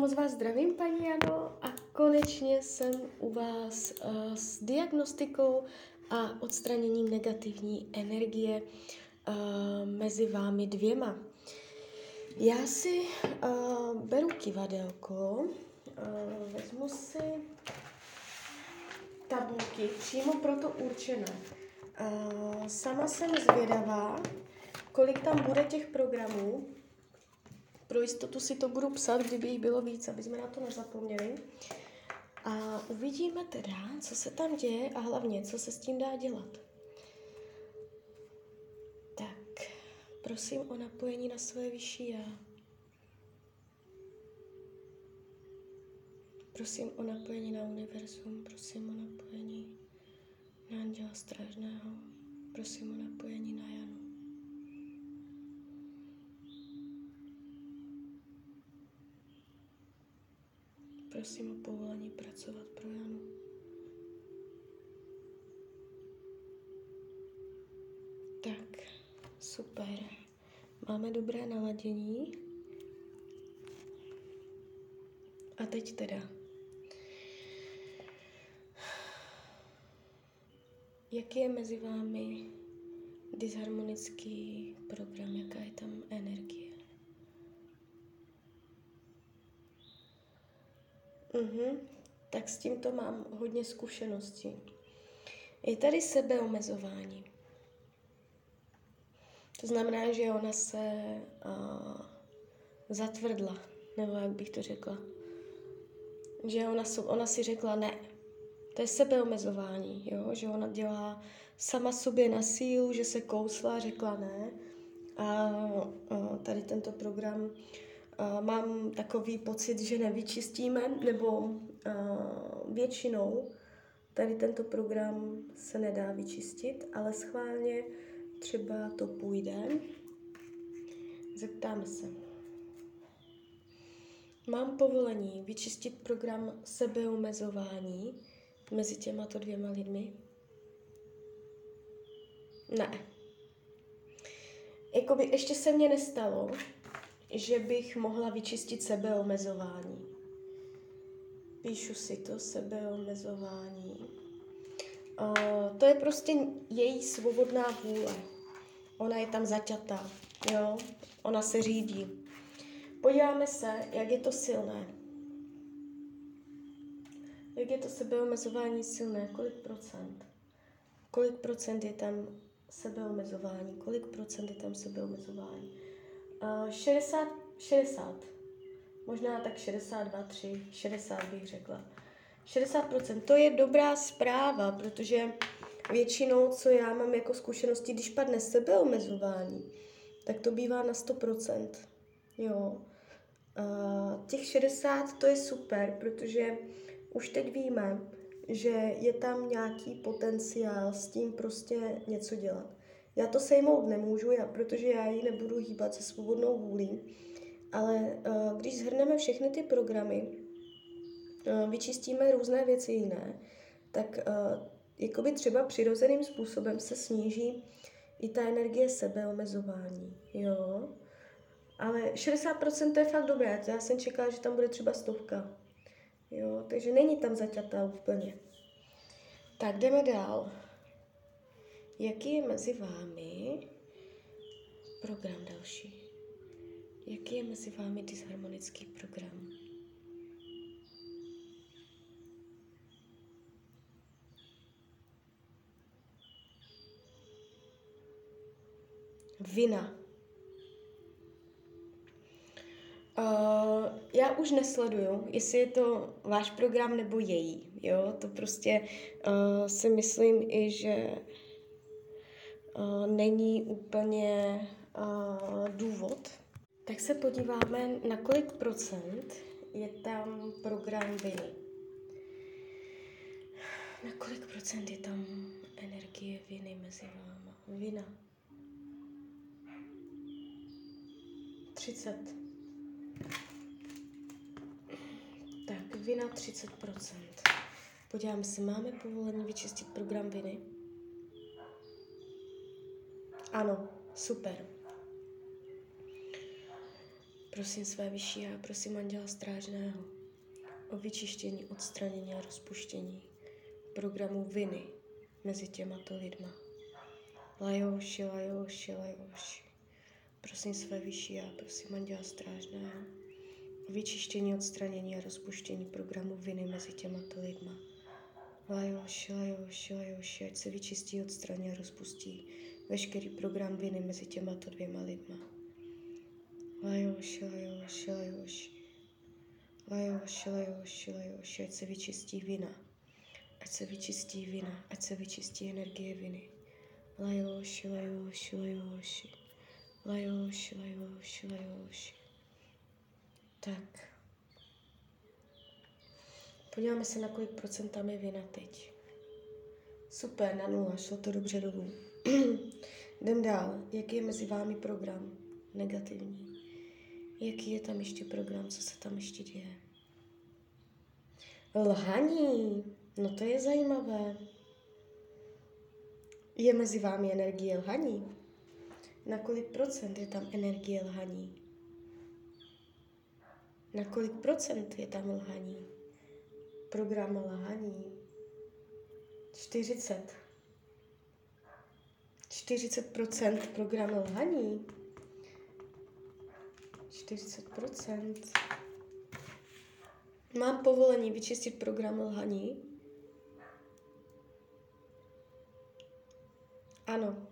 moc vás zdravím, paní Jano, a konečně jsem u vás uh, s diagnostikou a odstraněním negativní energie uh, mezi vámi dvěma. Já si uh, beru kivadelko, uh, vezmu si tabulky přímo pro to určené. Uh, sama jsem zvědavá, kolik tam bude těch programů, pro jistotu si to budu psat, kdyby jich bylo víc, aby jsme na to nezapomněli. A uvidíme teda, co se tam děje a hlavně, co se s tím dá dělat. Tak, prosím o napojení na svoje vyšší já. Prosím o napojení na univerzum, prosím o napojení na anděla strážného, prosím o napojení na Janu. Prosím o povolení pracovat pro Janu. Tak, super. Máme dobré naladění. A teď teda. Jaký je mezi vámi disharmonický program, jaká je tam energie? Mhm, tak s tímto mám hodně zkušeností. Je tady sebeomezování. To znamená, že ona se uh, zatvrdla, nebo jak bych to řekla. Že ona, ona si řekla ne. To je sebeomezování, jo? že ona dělá sama sobě na sílu, že se kousla, řekla ne. A uh, tady tento program uh, mám takový pocit, že nevyčistíme, nebo uh, většinou tady tento program se nedá vyčistit, ale schválně třeba to půjde. Zeptáme se. Mám povolení vyčistit program sebeomezování mezi těma to dvěma lidmi? Ne. Jakoby ještě se mně nestalo, že bych mohla vyčistit sebeomezování. Píšu si to sebeomezování. Uh, to je prostě její svobodná vůle. Ona je tam zaťatá, jo? Ona se řídí. Podíváme se, jak je to silné. Jak je to sebeomezování silné? Kolik procent? Kolik procent je tam sebeomezování? Kolik procent je tam sebeomezování? 60, 60. Možná tak 62, 3, 60 bych řekla. 60%. To je dobrá zpráva, protože většinou, co já mám jako zkušenosti, když padne sebeomezování, tak to bývá na 100%. Jo. A těch 60 to je super, protože už teď víme, že je tam nějaký potenciál s tím prostě něco dělat. Já to sejmout nemůžu, já, protože já ji nebudu hýbat se svobodnou vůlí, ale uh, když zhrneme všechny ty programy, uh, vyčistíme různé věci jiné, tak uh, jakoby třeba přirozeným způsobem se sníží i ta energie sebeomezování, jo. Ale 60% to je fakt dobré, já jsem čekala, že tam bude třeba stovka, jo, takže není tam zaťatá úplně. Tak jdeme dál. Jaký je mezi vámi program další? Jaký je mezi vámi disharmonický program? Vina. Uh, já už nesleduju, jestli je to váš program nebo její. Jo? To prostě uh, si myslím i, že není úplně důvod. Tak se podíváme, na kolik procent je tam program viny. Na kolik procent je tam energie viny mezi váma? Vina. 30. Tak, vina 30%. Podívám se, máme povolení vyčistit program viny? Ano, super. Prosím své vyšší a prosím Anděla Strážného o vyčištění, odstranění a rozpuštění programu viny mezi těmato lidma. Lajoši, lajoši, lajoši. Prosím své vyšší a prosím Anděla Strážného o vyčištění, odstranění a rozpuštění programu viny mezi těmato lidma. Lajoši, lajoši, lajoši, ať se vyčistí, odstraní a rozpustí veškerý program viny mezi těmato dvěma lidma. Lajoši, lajoši, lajoši. Lajoši, lajoši, lajoši, ať se vyčistí vina. Ať se vyčistí vina, ať se vyčistí energie viny. Lajoši, lajoši, lajoši. Lajoši, lajoši, lajoši. Tak. Podíváme se, na kolik procent tam je vina teď. Super, na nula, šlo to dobře dolů. Jdem dál. Jaký je mezi vámi program? Negativní. Jaký je tam ještě program? Co se tam ještě děje? Lhaní. No to je zajímavé. Je mezi vámi energie lhaní? Na kolik procent je tam energie lhaní? Na kolik procent je tam lhaní? Program lhaní. 40. 40% program lhaní. 40%. Mám povolení vyčistit program lhaní? Ano.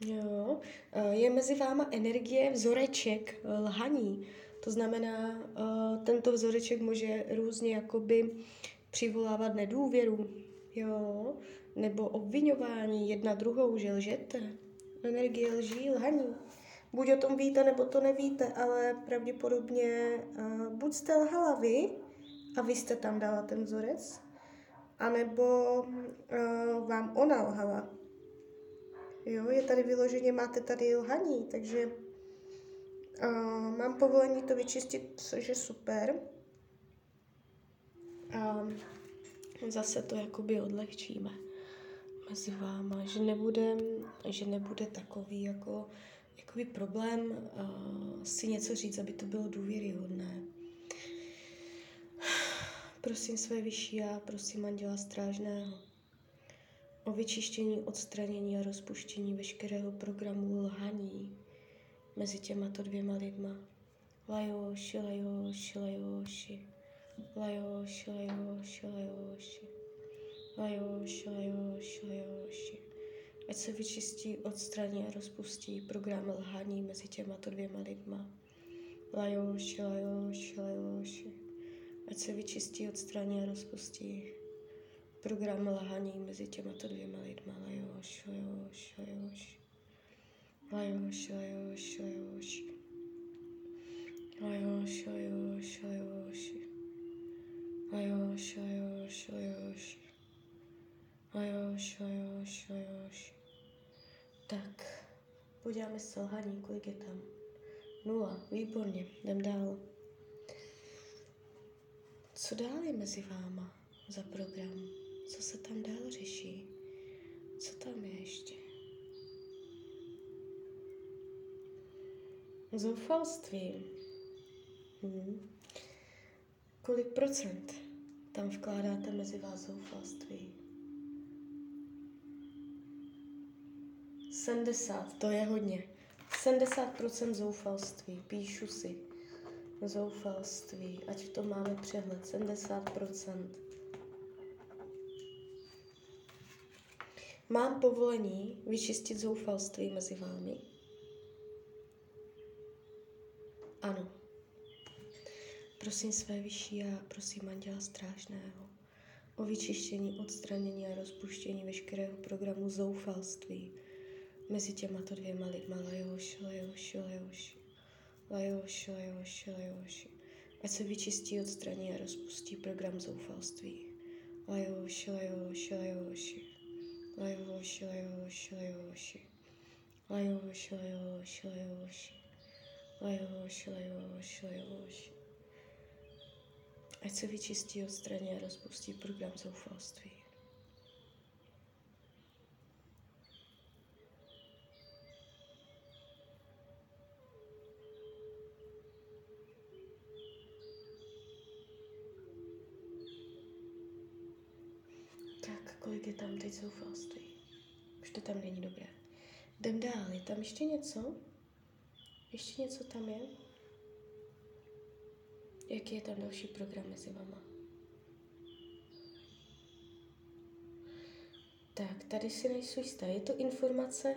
Jo. Eh, je mezi váma energie vzoreček eh, lhaní. To znamená, eh, tento vzoreček může různě jakoby přivolávat nedůvěru, jo, nebo obvinování jedna druhou, že lžete. Energie lží, lhaní. Buď o tom víte, nebo to nevíte, ale pravděpodobně uh, buď jste lhala vy a vy jste tam dala ten vzorec, anebo uh, vám ona lhala. Jo, je tady vyloženě, máte tady lhaní, takže uh, mám povolení to vyčistit, což je super. A zase to jakoby odlehčíme mezi váma, že nebude, že nebude takový jako jakoby problém uh, si něco říct, aby to bylo důvěryhodné. Prosím své vyšší a prosím Anděla Strážného o vyčištění, odstranění a rozpuštění veškerého programu lhaní mezi těmato dvěma lidma. Lajoši, lajoši, lajoši, lajoši, lajoši, lajoši, lajoši, lajoši, lajoši. Ať se vyčistí, odstraní a rozpustí program lhaní mezi těmato dvěma lidma. Lajoši, lajoši, lajoši. Ať se vyčistí, odstraní a rozpustí program lhaní mezi těmato dvěma lidma. Lajoš, lajoš, lajoš. Lajoš, lajoš, lajoš. Lajoš, lajoš, lajoš. Lajoš, lajoš, lajoš. Tak, podíváme se lhaní, kolik je tam. Nula, výborně, jdem dál. Co dál je mezi váma za program? Co se tam dál řeší? Co tam je ještě? Zoufalství. Hmm. Kolik procent tam vkládáte mezi vás zoufalství? 70, to je hodně. 70% zoufalství, píšu si. Zoufalství, ať to máme přehled. 70%. Mám povolení vyčistit zoufalství mezi vámi? Ano. Prosím své vyšší a prosím Anděla Strážného o vyčištění, odstranění a rozpuštění veškerého programu zoufalství mezi těmato dvěma lidma. Lajoši, lajoši, lajoši. Lajoši, lajoši, lajoši. Ať se vyčistí, odstraní a rozpustí program zoufalství. Lajoši, lajoši, lajoši. Lajoši, lajoši, lajoši. Lajoši, lajoši, lajoši. Lajoši, lajoši, lajoši. Ať se vyčistí, odstraní a rozpustí program zoufalství. Tak, kolik je tam teď zoufalství? Už to tam není dobré. Jdem dál, je tam ještě něco? Ještě něco tam je? Jaký je tam další program mezi vama? Tak, tady si nejsou jistá. Je to informace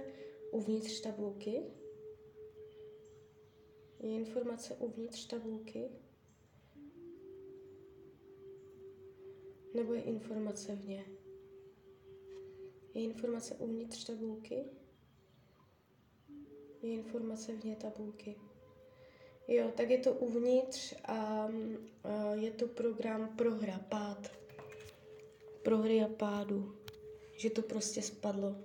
uvnitř tabulky? Je informace uvnitř tabulky? Nebo je informace vně? Je informace uvnitř tabulky? Je informace vně tabulky? Jo, tak je to uvnitř a, a je to program prohra, pád. Prohry a pádu. Že to prostě spadlo.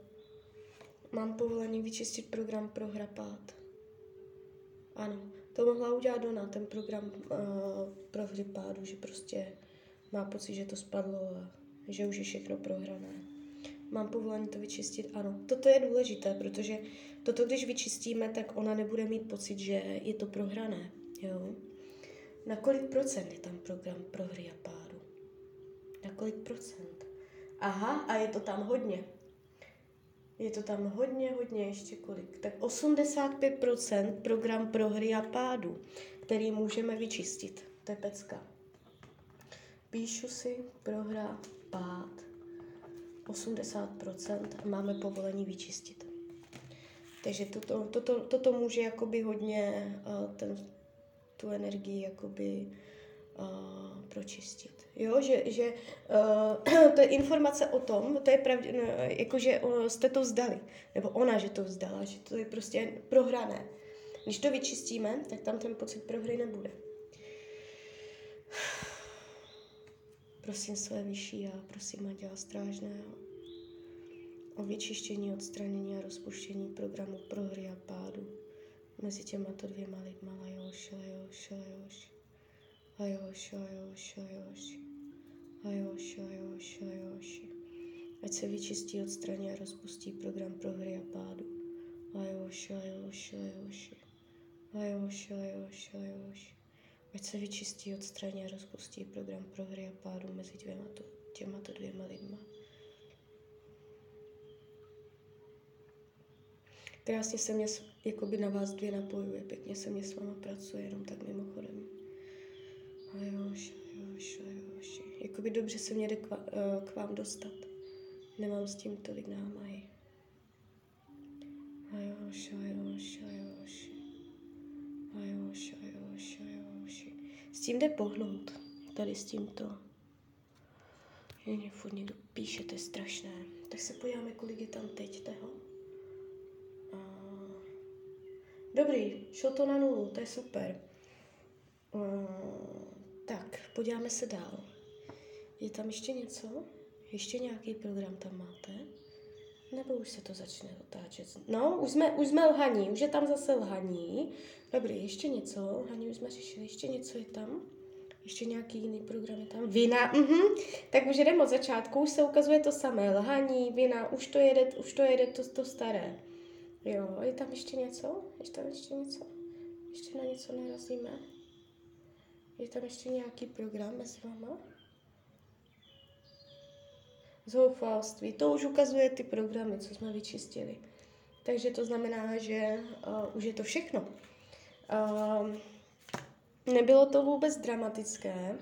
Mám povolení vyčistit program prohra, pád. Ano, to mohla udělat Dona, ten program uh, prohry pádu, že prostě má pocit, že to spadlo a že už je všechno prohrané. Mám povolení to vyčistit? Ano. Toto je důležité, protože toto, když vyčistíme, tak ona nebude mít pocit, že je to prohrané. Jo? Na kolik procent je tam program prohry a pádu? Na kolik procent? Aha, a je to tam hodně. Je to tam hodně, hodně, ještě kolik? Tak 85% program prohry a pádu, který můžeme vyčistit. To je pecka. Píšu si prohra, pád, 80% a máme povolení vyčistit. Takže toto, toto, toto může jakoby hodně uh, ten, tu energii jakoby uh, pročistit. Jo, že, že uh, to je informace o tom, to je pravdě, no, jako že uh, jste to vzdali, nebo ona, že to vzdala, že to je prostě prohrané. Když to vyčistíme, tak tam ten pocit prohry nebude. Prosím své vyšší já, prosím Anděla Strážného o vyčištění, odstranění a rozpuštění programu prohry a pádu mezi těma to dvěma lidma. Lajoš, lajoš, lajoš. Lajoš, lajoš, lajoš. Lajoš, lajoš, lajoš. Ať se vyčistí, odstraní a rozpustí program prohry a pádu. Lajoš, lajoš, lajoš. Lajoš, lajoš, lajoš. Ať se vyčistí, odstraní a rozpustí program prohry a pádu mezi dvěma to, těma to dvěma lidma. Krásně se mě jakoby na vás dvě napojuje, pěkně se mě s váma pracuje, jenom tak mimochodem. A jož, jož, jož. Jakoby dobře se mě jde k, eh, k vám dostat. Nemám s tím tolik námahy. A jož, a jož, a jož. A jož, a jož, a jož. S tím jde pohnout. Tady s tímto. Jen furt někdo píše, to je strašné. Tak se podíváme, kolik je tam teď toho. Dobrý, šlo to na nulu, to je super. Uh, tak, podíváme se dál. Je tam ještě něco? Ještě nějaký program tam máte? Nebo už se to začne otáčet? No, už jsme, už jsme lhaní, už je tam zase lhaní. Dobrý, ještě něco, lhaní už jsme řešili, ještě něco je tam? Ještě nějaký jiný program je tam? Vina, mhm. Tak už jdeme od začátku, už se ukazuje to samé. Lhaní, vina, už to jede, už to jede to, to staré. Jo, je tam ještě něco? Je tam ještě něco? Ještě na něco narazíme? Je tam ještě nějaký program mezi váma? Zoufalství. To už ukazuje ty programy, co jsme vyčistili. Takže to znamená, že uh, už je to všechno. Uh, nebylo to vůbec dramatické.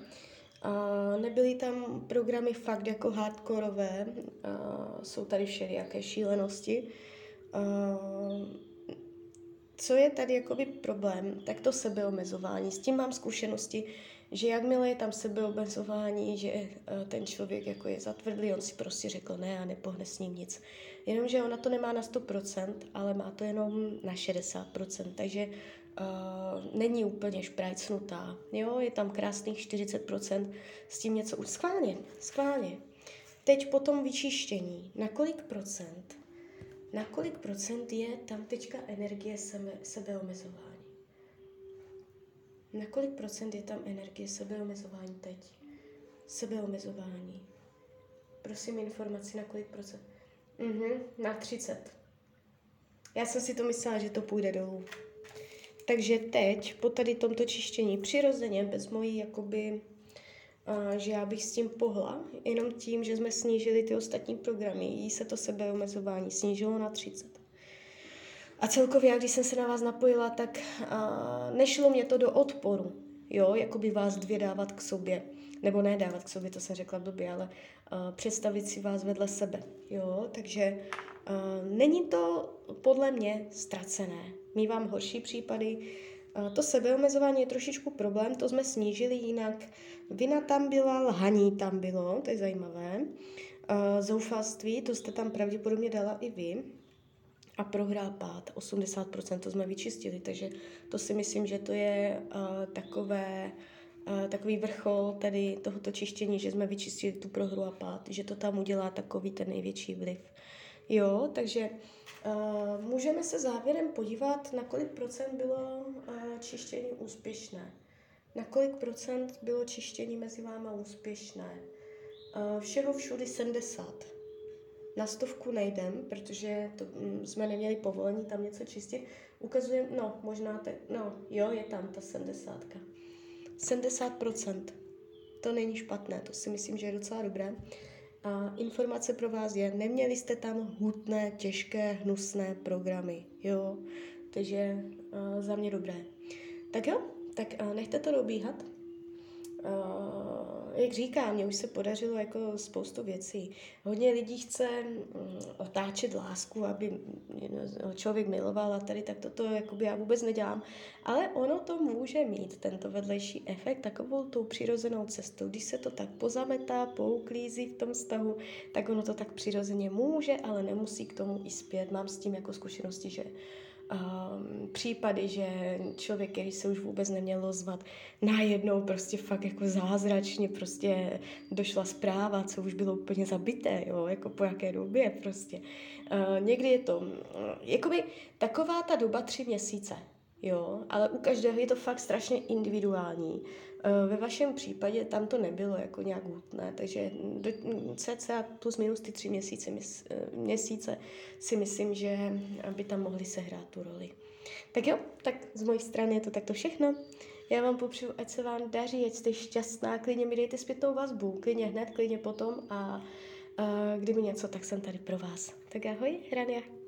Uh, nebyly tam programy fakt jako hardkorové. Uh, jsou tady všelijaké šílenosti. Uh, co je tady jakoby problém, tak to sebeomezování. S tím mám zkušenosti, že jakmile je tam sebeomezování, že uh, ten člověk jako je zatvrdlý, on si prostě řekl ne a nepohne s ním nic. Jenomže ona to nemá na 100%, ale má to jenom na 60%, takže uh, není úplně šprajcnutá. Jo, je tam krásných 40%, s tím něco už schválně, schválně. Teď potom vyčištění. Na kolik procent na kolik procent je tam teďka energie sebe, sebeomezování? Na kolik procent je tam energie sebeomezování teď? Sebeomezování. Prosím informaci, na kolik procent? Mhm, na 30. Já jsem si to myslela, že to půjde dolů. Takže teď, po tady tomto čištění, přirozeně, bez mojí jakoby že já bych s tím pohla, jenom tím, že jsme snížili ty ostatní programy, jí se to sebeomezování snížilo na 30. A celkově, jak když jsem se na vás napojila, tak a, nešlo mě to do odporu, jo, jako by vás dvě dávat k sobě, nebo ne dávat k sobě, to jsem řekla v době, ale a, představit si vás vedle sebe, jo, takže a, není to podle mě ztracené. Mívám horší případy, to sebeomezování je trošičku problém, to jsme snížili jinak. Vina tam byla, lhaní tam bylo, to je zajímavé. Zoufalství, to jste tam pravděpodobně dala i vy a prohrál pád. 80% to jsme vyčistili, takže to si myslím, že to je takové, takový vrchol tady tohoto čištění, že jsme vyčistili tu prohru a pád, že to tam udělá takový ten největší vliv. Jo, takže uh, můžeme se závěrem podívat, na kolik procent bylo uh, čištění úspěšné. Na kolik procent bylo čištění mezi váma úspěšné. Uh, všeho všudy 70 na stovku nejdem, protože to, mm, jsme neměli povolení tam něco čistit. Ukazujeme, no, možná, te, no, jo, je tam ta 70. 70%. To není špatné, to si myslím, že je docela dobré. A informace pro vás je, neměli jste tam hutné, těžké, hnusné programy, jo, takže uh, za mě dobré. Tak jo, tak uh, nechte to dobíhat. Uh, jak říkám, mně už se podařilo jako spoustu věcí. Hodně lidí chce um, otáčet lásku, aby člověk miloval a tady tak toto jakoby já vůbec nedělám. Ale ono to může mít, tento vedlejší efekt, takovou tou přirozenou cestou. Když se to tak pozametá, pouklízí v tom vztahu, tak ono to tak přirozeně může, ale nemusí k tomu i zpět. Mám s tím jako zkušenosti, že um, případy, že člověk, který se už vůbec neměl ozvat, najednou prostě fakt jako zázračně prostě došla zpráva, co už bylo úplně zabité, jo, jako po jaké době prostě. Uh, někdy je to, uh, jakoby taková ta doba tři měsíce, jo, ale u každého je to fakt strašně individuální. Eh, ve vašem případě tam to nebylo jako nějak hutné, takže do, cca plus minus ty tři měsíce, eh, měsíce si myslím, že by tam mohli sehrát tu roli. Tak jo, tak z mojí strany je to takto všechno. Já vám popřeju, ať se vám daří, ať jste šťastná, klidně mi dejte zpětnou vazbu, klidně hned, klidně potom a, a kdyby něco, tak jsem tady pro vás. Tak ahoj, Rania.